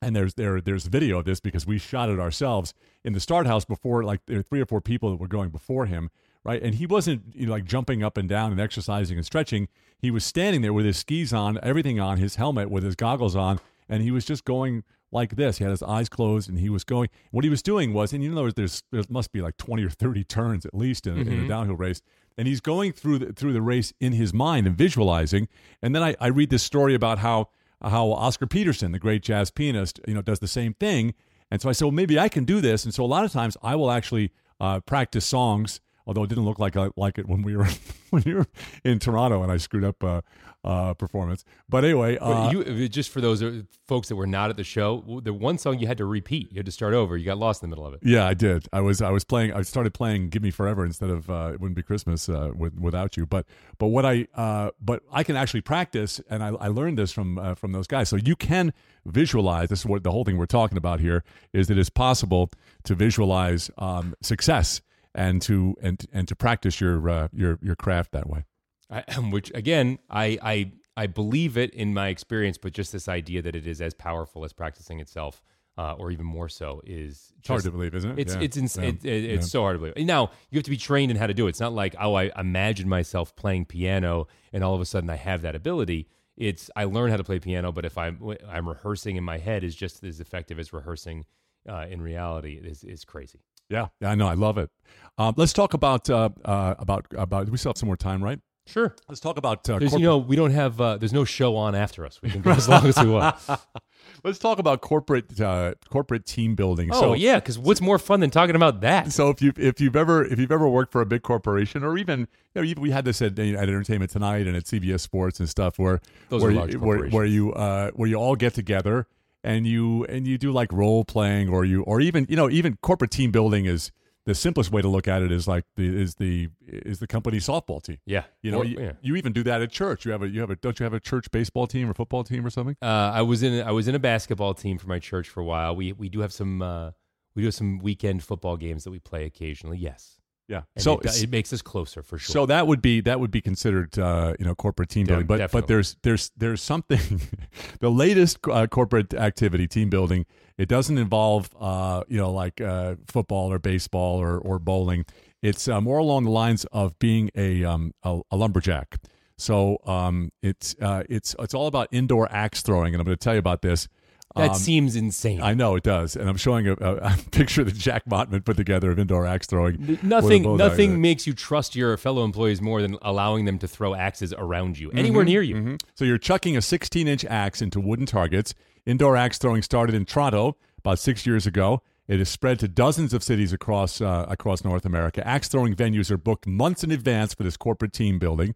and there's there there's video of this because we shot it ourselves in the start house before like there were three or four people that were going before him right and he wasn't you know, like jumping up and down and exercising and stretching he was standing there with his skis on everything on his helmet with his goggles on and he was just going like this he had his eyes closed and he was going what he was doing was and you know there's there must be like 20 or 30 turns at least in, in a Mhm. downhill race and he's going through the, through the race in his mind and visualizing and then I, I read this story about how how Oscar Peterson, the great jazz pianist, you know, does the same thing. And so I said, well, maybe I can do this. And so a lot of times I will actually uh, practice songs, although it didn't look like I, like it when we were when we were in Toronto and I screwed up uh, uh, performance. But anyway, uh, you just for those uh, folks that were not at the show, the one song you had to repeat, you had to start over. You got lost in the middle of it. Yeah, I did. I was I was playing. I started playing "Give Me Forever" instead of uh, "It Wouldn't Be Christmas" uh, with, without you. But but what I uh, but I can actually practice, and I, I learned this from uh, from those guys. So you can visualize. This is what the whole thing we're talking about here is that it's possible to visualize um, success and to and and to practice your uh, your your craft that way. I, which again, I, I I believe it in my experience, but just this idea that it is as powerful as practicing itself, uh, or even more so, is It's hard to believe, isn't it? It's Yeah. it's ins- Yeah. it, it, it's Yeah. so hard to believe. Now you have to be trained in how to do it. It's not like oh, I imagine myself playing piano and all of a sudden I have that ability. It's I learn how to play piano, but if I'm I'm rehearsing in my head is just as effective as rehearsing uh, in reality. It is is crazy. Yeah, yeah, I know. I love it. Um, let's talk about uh, uh, about about. We still have some more time, right? Sure. Let's talk about uh, corporate- you know, we don't have. Uh, there's no show on after us. We can go as long as we want. Let's talk about corporate uh, corporate team building. Oh so, yeah, because what's more fun than talking about that? So if you if you've ever if you've ever worked for a big corporation or even you know even we had this at, at Entertainment Tonight and at CBS Sports and stuff where Those where are you, where, where you uh, where you all get together and you and you do like role playing or you or even you know even corporate team building is the simplest way to look at it is like the is the is the company softball team. Yeah, You know, Or- you, yeah. you even do that at church. You have a you have a don't you have a church baseball team or football team or something? Uh, I was in I was in a basketball team for my church for a while. We we do have some uh, we do have some weekend football games that we play occasionally. Yes, Yeah. and so it, it makes us closer for sure. So that would be that would be considered uh, you know corporate team Yeah, building, but definitely. but there's there's there's something the latest uh, corporate activity team building. It doesn't involve uh, you know like uh, football or baseball or or bowling. It's uh, more along the lines of being a um, a, a lumberjack. So um, it's uh, it's it's all about indoor axe throwing, and I'm going to tell you about this. That Um, seems insane. I know it does, and I'm showing a, a, a picture that Jack Mottman put together of indoor axe throwing. nothing nothing makes you trust your fellow employees more than allowing them to throw axes around you anywhere Mm-hmm. near you. So you're chucking a 16 inch axe into wooden targets. Indoor axe throwing started in Toronto about six years ago. It has spread to dozens of cities across uh, across North America. Axe throwing venues are booked months in advance for this corporate team building.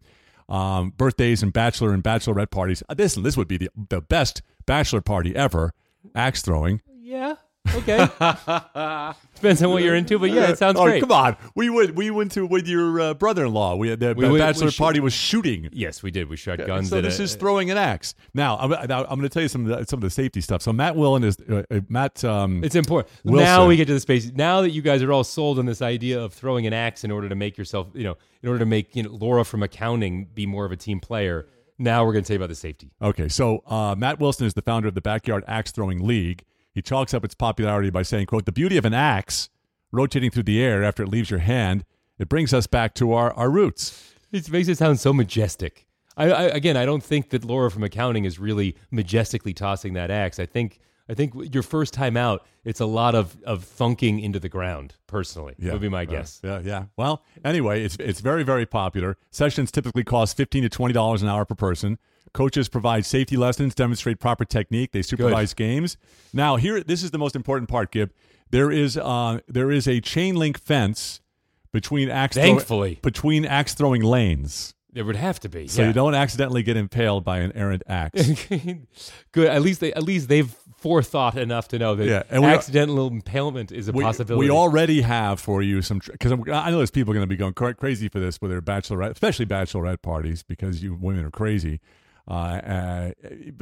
Um, birthdays and bachelor and bachelorette parties. This this would be the the best bachelor party ever. Axe throwing. Yeah, Okay. Depends on what you're into, but yeah, it sounds oh, great. come on. We went we went to with your uh, brother-in-law. We had the We bachelor we party was shooting. Yes, we did. We shot guns. so this a- is throwing an axe. Now I'm, I'm going to tell you some of the, some of the safety stuff. So Matt Willen is uh, uh, Matt. Um, It's important. Wilson. Now we get to the space. Now that you guys are all sold on this idea of throwing an axe in order to make yourself, you know, in order to make you know Laura from accounting be more of a team player. Now we're going to tell you about the safety. Okay, so uh, Matt Wilson is the founder of the Backyard Axe Throwing League. He chalks up its popularity by saying, "quote The beauty of an axe rotating through the air after it leaves your hand, it brings us back to our, our roots." It makes it sound so majestic. I, I again, I don't think that Laura from accounting is really majestically tossing that axe. I think, I think your first time out, it's a lot of of thunking into the ground. Personally, would be my uh, guess. yeah, yeah. Well, anyway, it's it's very very popular. Sessions typically cost fifteen to twenty dollars an hour per person. Coaches provide safety lessons, demonstrate proper technique. They supervise games. Now, here, this is the most important part, Gib. There is uh, there is a chain link fence between axe throw- Thankfully. between axe throwing lanes, There would have to be. so yeah. you don't accidentally get impaled by an errant axe. Good. At least they at least they've forethought enough to know that Yeah, and we- accidental impalement is a we, possibility. we already have for you some because I know there's people going to be going cra- crazy for this with their bachelorette, especially bachelorette parties because you women are crazy. Uh, uh,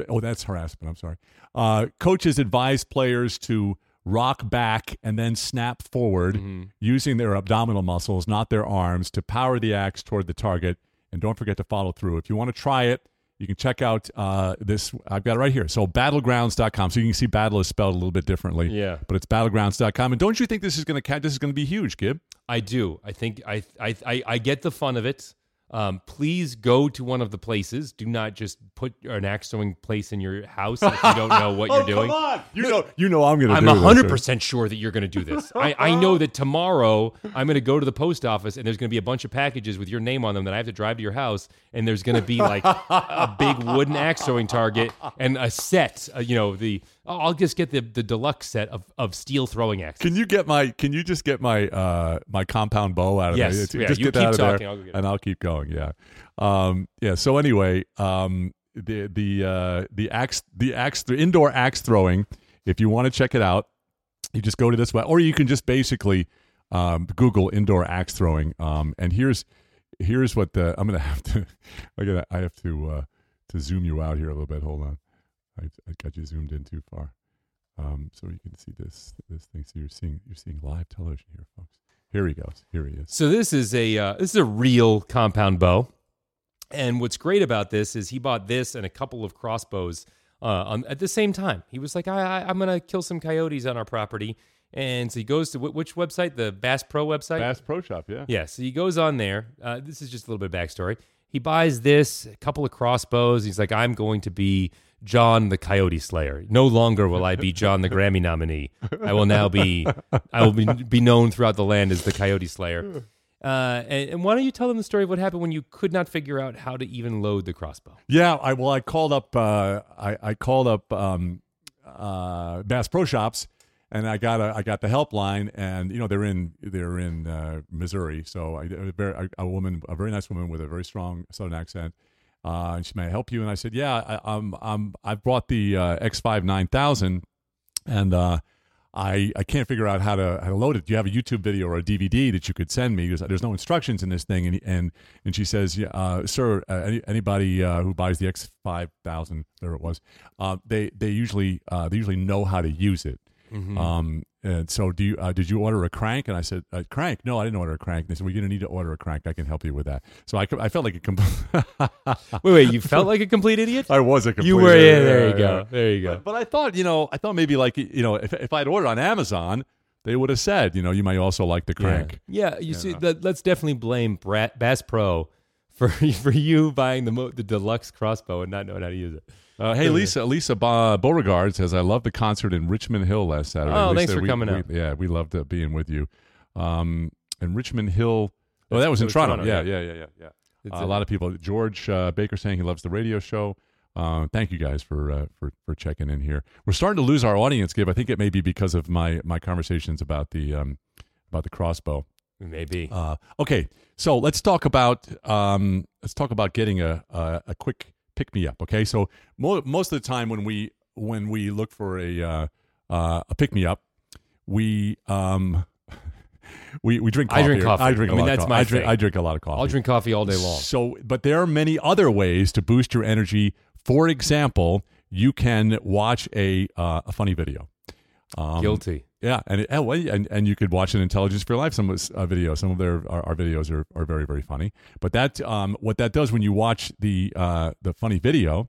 oh, that's harassment. I'm sorry. Uh, coaches advise players to rock back and then snap forward Mm-hmm. using their abdominal muscles, not their arms, to power the axe toward the target. And don't forget to follow through. If you want to try it, you can check out uh, this. I've got it right here. So batlgrounds.com. So you can see battle is spelled a little bit differently. Yeah. But it's batlgrounds.com. And don't you think this is going to? This is going to be huge, Gib. I do. I think I I I, I get the fun of it. Um, please go to one of the places. Do not just put an axe throwing place in your house if you don't know what you're doing. Come on. You know, you know, I'm going to. I'm do hundred right? percent sure that you're going to do this. I, I know that tomorrow I'm going to go to the post office and there's going to be a bunch of packages with your name on them that I have to drive to your house, and there's going to be like a big wooden axe throwing target and a set. Uh, you know, the I'll just get the the deluxe set of, of steel throwing axes. Can you get my? Can you just get my uh my compound bow out of Yes, there? Just yeah, get you that keep out of there, talking, I'll and I'll keep going. Yeah, um, yeah. So anyway, um, the the uh, the axe the axe the indoor axe throwing. If you want to check it out, you just go to this web, or you can just basically um, Google indoor axe throwing. Um, and here's here's what the I'm gonna have to I gotta I have to uh, to zoom you out here a little bit. Hold on, I, I got you zoomed in too far. Um, so you can see this this thing. So you're seeing you're seeing live television here, folks. Here he goes. Here he is. So this is a uh, this is a real compound bow, and what's great about this is he bought this and a couple of crossbows uh, on, at the same time. He was like, I, I, "I'm gonna kill some coyotes on our property," and so he goes to wh- which website? The Bass Pro website. Bass Pro Shop, yeah. Yeah, so he goes on there. Uh, this is just a little bit of backstory. He buys this, a couple of crossbows. He's like, I'm going to be John the Coyote Slayer. No longer will I be John the Grammy nominee. I will now be, I will be, be known throughout the land as the Coyote Slayer. Uh, and, and why don't you tell them the story of what happened when you could not figure out how to even load the crossbow? Yeah, I well, I called up. Uh, I I called up um, uh, Bass Pro Shops, and I got a I got the helpline, and you know they're in they're in uh, Missouri, so I, a, very, a, woman, a very nice woman with a very strong Southern accent. Uh, and she may I help you, and I said, yeah, I, I'm I'm I've brought the uh, X5 9000, and uh, I I can't figure out how to how to load it. Do you have a YouTube video or a DVD that you could send me? Because there's no instructions in this thing. And and and she says, yeah, uh, sir, uh, any, anybody who buys the X five thousand, there it was, they they usually they usually know how to use it. Um, and so do you? Uh, did you order a crank? And I said, a crank? No, I didn't order a crank. And they said, well, you're gonna need to order a crank. I can help you with that. So I, I felt like a complete. Wait, wait, you felt like a complete idiot? I was a complete. You were, yeah, there you go. There you go. But, but I thought, you know, I thought maybe like, you know, if, if I'd ordered on Amazon, they would have said, you know, you might also like the crank. Yeah, yeah you see, that, let's definitely blame Brat, Bass Pro for for you buying the mo- the deluxe crossbow and not knowing how to use it. Uh, hey, Lisa, Lisa Ba- Beauregard says, I love the concert in Richmond Hill last Saturday. Oh, Lisa, thanks for we- coming we- out. Yeah, we loved uh, being with you. Um, and Richmond Hill, oh, that was in Toronto. Toronto, Yeah, yeah. yeah, yeah, yeah, yeah. Uh, a- lot of people. George uh, Baker saying he loves the radio show. Uh, thank you guys for uh, for for checking in here. We're starting to lose our audience, Gib. I think it may be because of my my conversations about the um, about the crossbow. Maybe. Uh, okay, so let's talk about um, let's talk about getting a a, a quick pick me up. Okay, so mo- most of the time when we when we look for a uh, uh, a pick me up, we um we we drink Coffee. I drink coffee. I drink. I a mean, lot of that's coffee. my I drink. I drink a lot of coffee. I'll drink coffee all day long. So, but there are many other ways to boost your energy. For example, you can watch a uh, a funny video. Um, Guilty. Yeah, and, it, and and you could watch an Intelligence for Life some uh, video. Some of their our, our videos are, are very very funny. But that um, what that does when you watch the uh, the funny video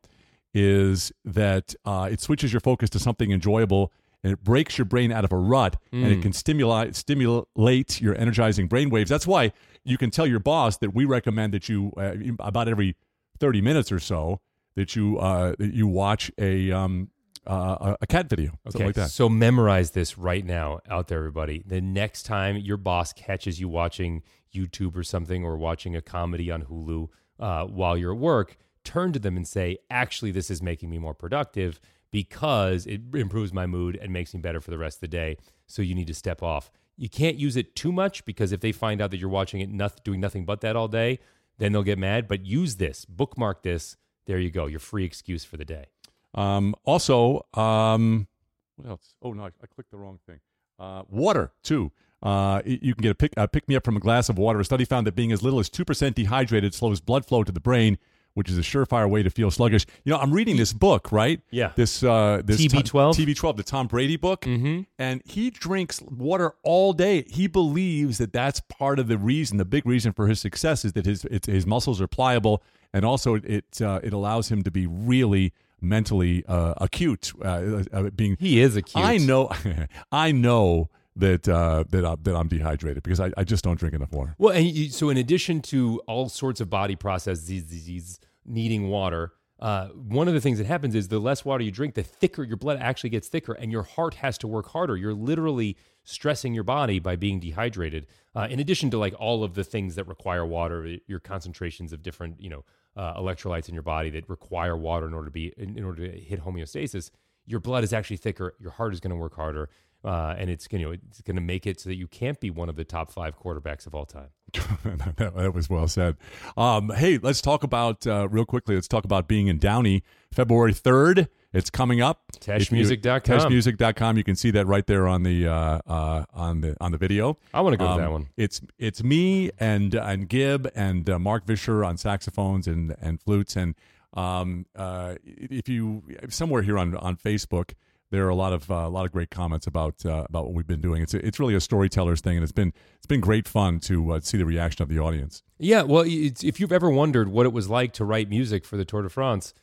is that uh, it switches your focus to something enjoyable and it breaks your brain out of a rut and it can stimulate stimulate your energizing brain waves. That's why you can tell your boss that we recommend that you uh, about every thirty minutes or so that you uh, that you watch a um, uh, a cat video Okay, like that. so memorize this right now out there, everybody. The next time your boss catches you watching YouTube or something or watching a comedy on Hulu uh, while you're at work, turn to them and say, actually, this is making me more productive because it improves my mood and makes me better for the rest of the day. So you need to step off. You can't use it too much because if they find out that you're watching it, noth- doing nothing but that all day, then they'll get mad. But use this, bookmark this. There you go, your free excuse for the day. Um, also, um, what else? Oh no, I, I clicked the wrong thing. Uh, water too. Uh, you can get a pick, uh, pick me up from a glass of water. A study found that being as little as two percent dehydrated slows blood flow to the brain, which is a surefire way to feel sluggish. You know, I'm reading this book, right? Yeah. This uh, this TB12? TB12, the Tom Brady book, mm-hmm. and he drinks water all day. He believes that that's part of the reason, the big reason for his success is that his it's, his muscles are pliable, and also it uh, it allows him to be really mentally uh, acute, uh, uh, being He is a cute. I know, I know that uh, that I, that I'm dehydrated because I, I just don't drink enough water. Well, and you, so in addition to all sorts of body processes needing water, uh, one of the things that happens is the less water you drink, the thicker your blood actually gets thicker, and your heart has to work harder. You're literally stressing your body by being dehydrated. Uh, in addition to like all of the things that require water, your concentrations of different you know uh, electrolytes in your body that require water in order to be in, in order to hit homeostasis, your blood is actually thicker. Your heart is going to work harder. Uh, and it's you know it's going to make it so that you can't be one of the top five quarterbacks of all time. that, that was well said. Um, hey, let's talk about uh, real quickly. Let's talk about being in Downey, February third. It's coming up. Teshmusic.com. Teshmusic.com. You can see that right there on the uh, uh, on the on the video. I want to go Um, to that one. It's it's me and and Gib and uh, Mark Vischer on saxophones and and flutes and um, uh, if you somewhere here on on Facebook there are a lot of uh, a lot of great comments about uh, about what we've been doing. It's it's really a storyteller's thing, and it's been it's been great fun to uh, see the reaction of the audience. Yeah, well, it's, if you've ever wondered what it was like to write music for the Tour de France,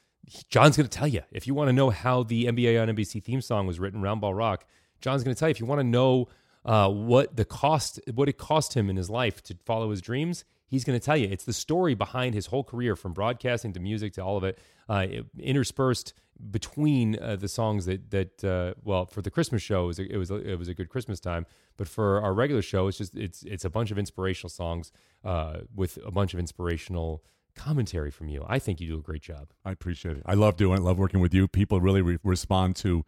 John's going to tell you. If you want to know how the NBA on NBC theme song was written, Roundball Rock, John's going to tell you. If you want to know uh, what the cost, what it cost him in his life to follow his dreams, he's going to tell you. It's the story behind his whole career, from broadcasting to music to all of it, uh, interspersed between uh, the songs that that uh, well for the Christmas show it was a, it was a, it was a good Christmas time, but for our regular show it's just it's it's a bunch of inspirational songs uh, with a bunch of inspirational commentary from you. I think you do a great job. I appreciate it. I love doing it. Love working with you. People really re- respond to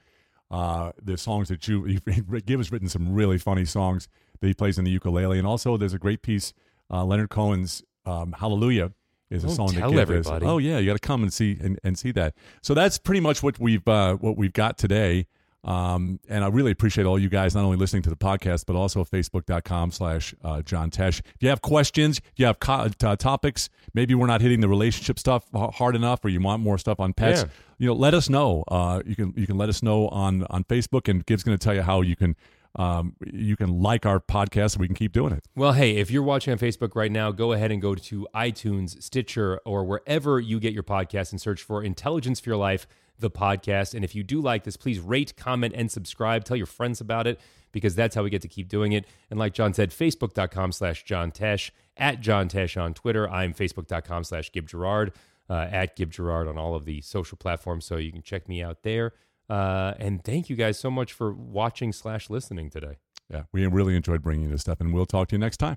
uh, the songs that you. give. has written some really funny songs that he plays in the ukulele, and also there's a great piece. Uh, Leonard Cohen's um, "Hallelujah" is a Don't song that tell Gib everybody. Is. Oh yeah, you got to come and see and, and see that. So that's pretty much what we've uh, what we've got today. Um, and I really appreciate all you guys not only listening to the podcast, but also facebook.com slash uh, John Tesh. If you have questions, if you have co- uh, topics, maybe we're not hitting the relationship stuff hard enough, or you want more stuff on pets, Yeah. you know, let us know. Uh, you can you can let us know on on Facebook, and Gib's going to tell you how you can um, you can like our podcast, and we can keep doing it. Well, hey, if you're watching on Facebook right now, go ahead and go to iTunes, Stitcher, or wherever you get your podcast and search for Intelligence for Your Life, the podcast. And if you do like this, please rate, comment, and subscribe. Tell your friends about it because that's how we get to keep doing it. And like John said, facebook.com slash John Tesh, at John Tesh on Twitter. I'm facebook.com slash Gib Gerard, uh, at Gib Gerard on all of the social platforms. So you can check me out there. Uh, and thank you guys so much for watching slash listening today. Yeah, we really enjoyed bringing you this stuff, and we'll talk to you next time.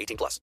18 plus.